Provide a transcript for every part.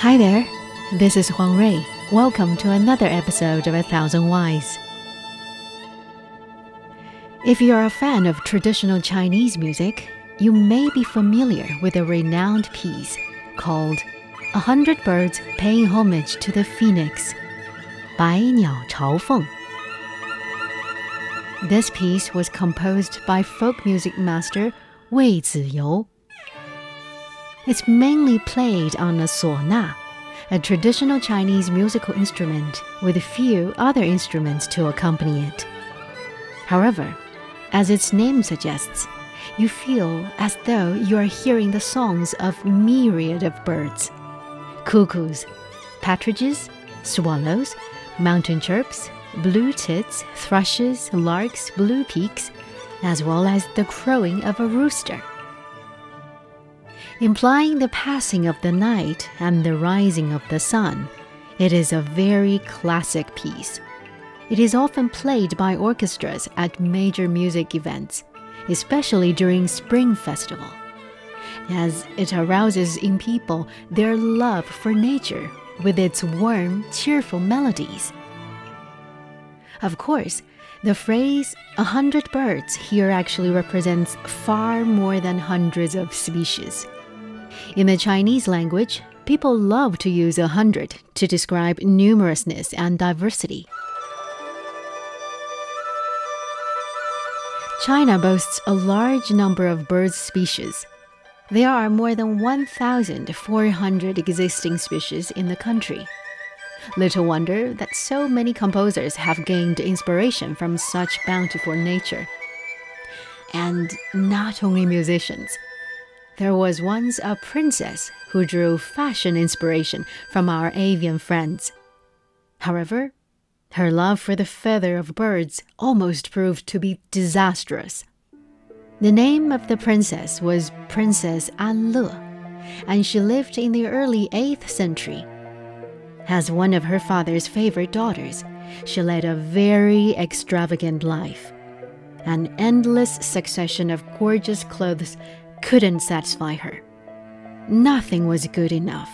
Hi there, this is Huang Rei. Welcome to another episode of A Thousand Whys. If you are a fan of traditional Chinese music, you may be familiar with a renowned piece called A Hundred Birds Paying Homage to the Phoenix, Bai Niao Chao Feng. This piece was composed by folk music master Wei Ziyou it's mainly played on a suona, a traditional Chinese musical instrument with a few other instruments to accompany it. However, as its name suggests, you feel as though you are hearing the songs of myriad of birds cuckoos, partridges, swallows, mountain chirps, blue tits, thrushes, larks, blue peaks, as well as the crowing of a rooster implying the passing of the night and the rising of the sun. It is a very classic piece. It is often played by orchestras at major music events, especially during Spring Festival, as it arouses in people their love for nature with its warm, cheerful melodies. Of course, the phrase a hundred birds here actually represents far more than hundreds of species. In the Chinese language, people love to use a hundred to describe numerousness and diversity. China boasts a large number of bird species. There are more than 1,400 existing species in the country. Little wonder that so many composers have gained inspiration from such bountiful nature. And not only musicians. There was once a princess who drew fashion inspiration from our avian friends. However, her love for the feather of birds almost proved to be disastrous. The name of the princess was Princess An Le, and she lived in the early 8th century. As one of her father's favorite daughters, she led a very extravagant life. An endless succession of gorgeous clothes couldn't satisfy her. Nothing was good enough.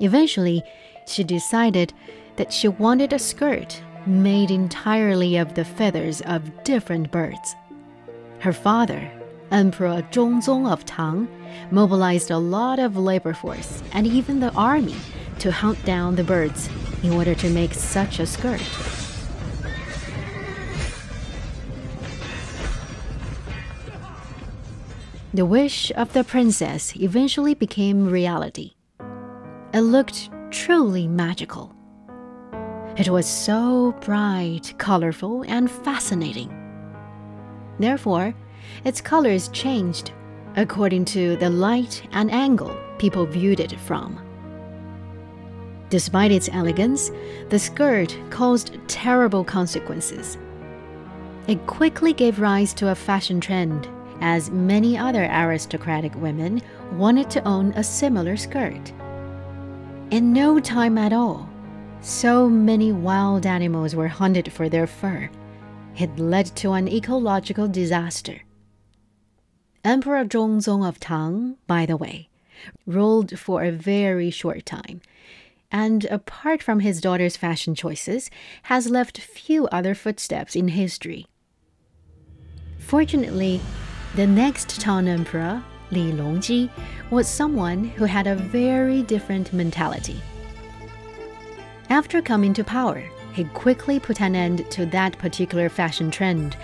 Eventually, she decided that she wanted a skirt made entirely of the feathers of different birds. Her father, Emperor Zhongzong of Tang, mobilized a lot of labor force and even the army to hunt down the birds in order to make such a skirt. The wish of the princess eventually became reality. It looked truly magical. It was so bright, colorful, and fascinating. Therefore, its colors changed according to the light and angle people viewed it from. Despite its elegance, the skirt caused terrible consequences. It quickly gave rise to a fashion trend as many other aristocratic women wanted to own a similar skirt. In no time at all, so many wild animals were hunted for their fur. It led to an ecological disaster. Emperor Zhongzong of Tang, by the way, ruled for a very short time, and apart from his daughter's fashion choices, has left few other footsteps in history. Fortunately, the next Tang emperor, Li Longji, was someone who had a very different mentality. After coming to power, he quickly put an end to that particular fashion trend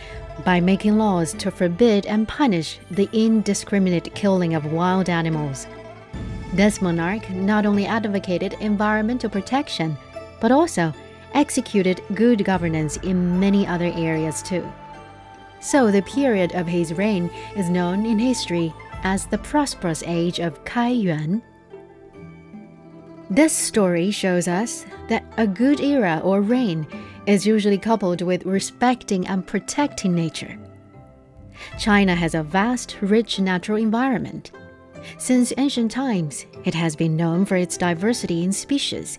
by making laws to forbid and punish the indiscriminate killing of wild animals. This monarch not only advocated environmental protection, but also executed good governance in many other areas too. So the period of his reign is known in history as the prosperous age of Kai Yuan. This story shows us that a good era or reign is usually coupled with respecting and protecting nature. China has a vast, rich natural environment. Since ancient times, it has been known for its diversity in species.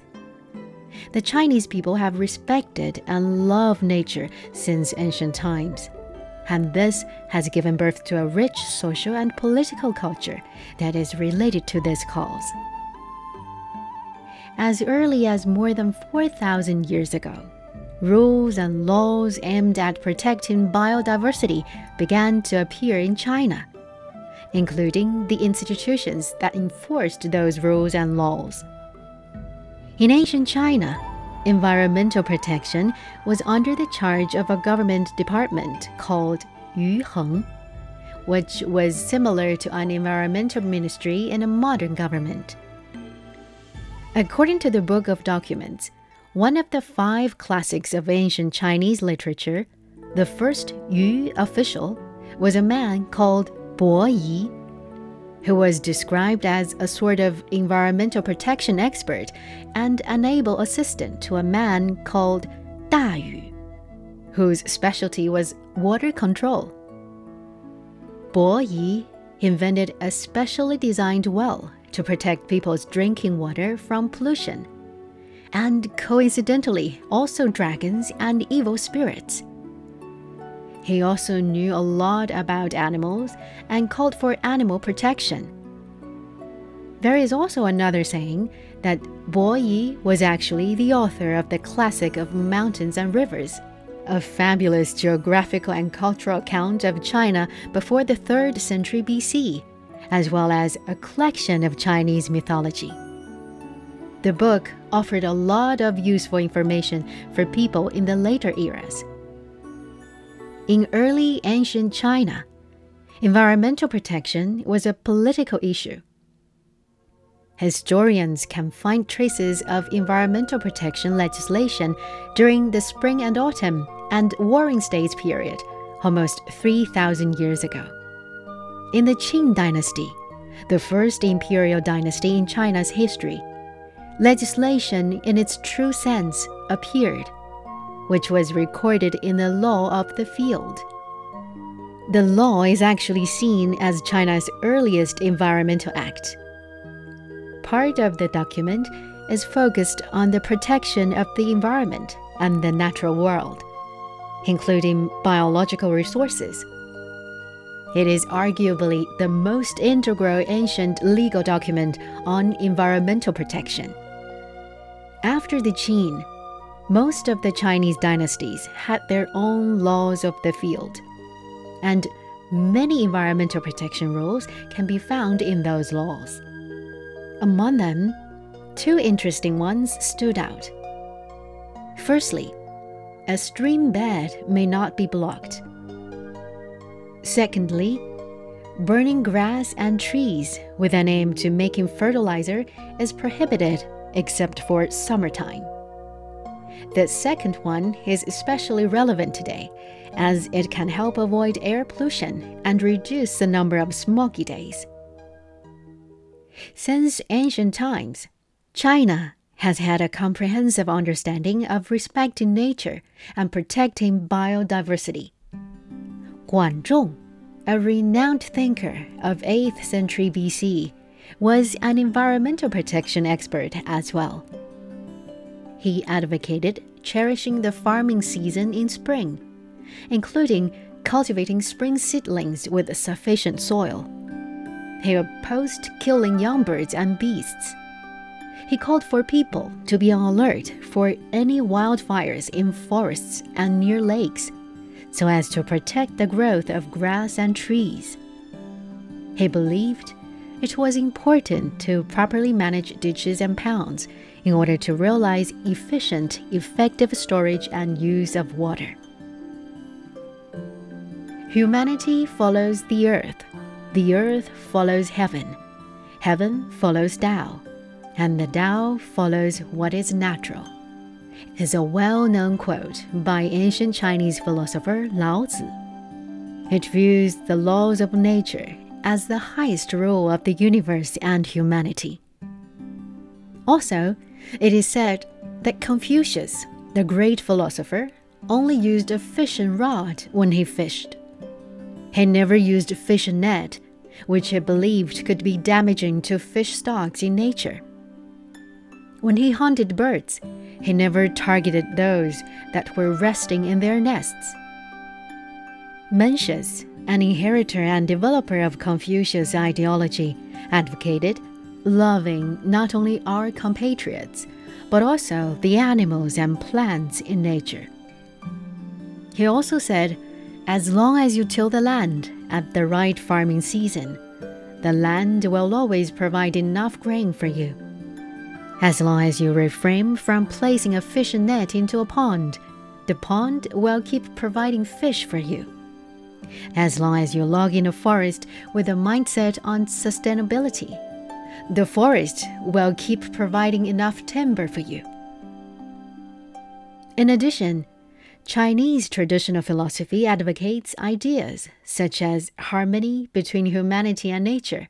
The Chinese people have respected and loved nature since ancient times and this has given birth to a rich social and political culture that is related to this cause. as early as more than 4,000 years ago. Rules and laws aimed at protecting biodiversity began to appear in China, including the institutions that enforced those rules and laws. In ancient China, environmental protection was under the charge of a government department called Yu Heng, which was similar to an environmental ministry in a modern government. According to the Book of Documents, one of the five classics of ancient Chinese literature, the first Yu official was a man called Bo Yi, who was described as a sort of environmental protection expert and an able assistant to a man called Da Yu, whose specialty was water control. Bo Yi invented a specially designed well to protect people's drinking water from pollution, and coincidentally, also dragons and evil spirits. He also knew a lot about animals and called for animal protection. There is also another saying that Bo Yi was actually the author of the classic of mountains and rivers, a fabulous geographical and cultural account of China before the 3rd century BC, as well as a collection of Chinese mythology. The book offered a lot of useful information for people in the later eras in early ancient China, environmental protection was a political issue. Historians can find traces of environmental protection legislation during the Spring and Autumn and Warring States period, almost 3,000 years ago. In the Qin dynasty, the first imperial dynasty in China's history, legislation in its true sense appeared which was recorded in the Law of the Field. The law is actually seen as China's earliest environmental act. Part of the document is focused on the protection of the environment and the natural world, including biological resources. It is arguably the most integral ancient legal document on environmental protection. After the Qin, most of the Chinese dynasties had their own laws of the field, and many environmental protection rules can be found in those laws. Among them, two interesting ones stood out. Firstly, a stream bed may not be blocked. Secondly, burning grass and trees with an aim to making fertilizer is prohibited except for summertime. The second one is especially relevant today, as it can help avoid air pollution and reduce the number of smoky days. Since ancient times, China has had a comprehensive understanding of respecting nature and protecting biodiversity. Guanzhong, a renowned thinker of 8th century BC, was an environmental protection expert as well. He advocated cherishing the farming season in spring, including cultivating spring seedlings with sufficient soil. He opposed killing young birds and beasts. He called for people to be on alert for any wildfires in forests and near lakes so as to protect the growth of grass and trees. He believed it was important to properly manage ditches and ponds in order to realize efficient, effective storage and use of water. Humanity follows the earth, the earth follows heaven, heaven follows Tao, and the Tao follows what is natural. Is a well known quote by ancient Chinese philosopher Lao Tzu. It views the laws of nature as the highest rule of the universe and humanity. Also, it is said that Confucius, the great philosopher, only used a fishing rod when he fished. He never used a fishing net, which he believed could be damaging to fish stocks in nature. When he hunted birds, he never targeted those that were resting in their nests. Mencius, an inheritor and developer of Confucius' ideology, advocated loving not only our compatriots, but also the animals and plants in nature. He also said, as long as you till the land at the right farming season, the land will always provide enough grain for you. As long as you refrain from placing a fishing net into a pond, the pond will keep providing fish for you. As long as you log in a forest with a mindset on sustainability, the forest will keep providing enough timber for you. In addition, Chinese traditional philosophy advocates ideas such as harmony between humanity and nature,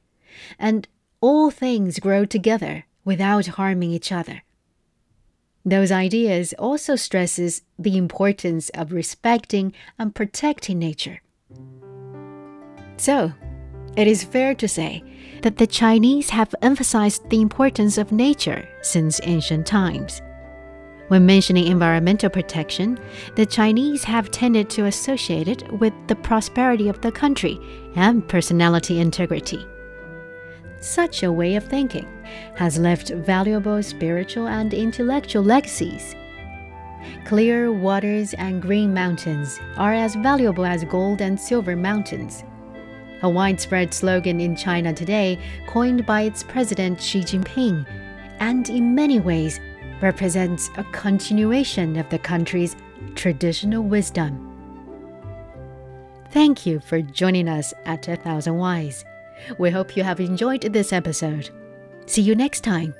and all things grow together without harming each other. Those ideas also stresses the importance of respecting and protecting nature. So, it is fair to say that the Chinese have emphasized the importance of nature since ancient times. When mentioning environmental protection, the Chinese have tended to associate it with the prosperity of the country and personality integrity. Such a way of thinking has left valuable spiritual and intellectual legacies. Clear waters and green mountains are as valuable as gold and silver mountains. A widespread slogan in China today, coined by its president Xi Jinping, and in many ways represents a continuation of the country's traditional wisdom. Thank you for joining us at A Thousand Whys. We hope you have enjoyed this episode. See you next time.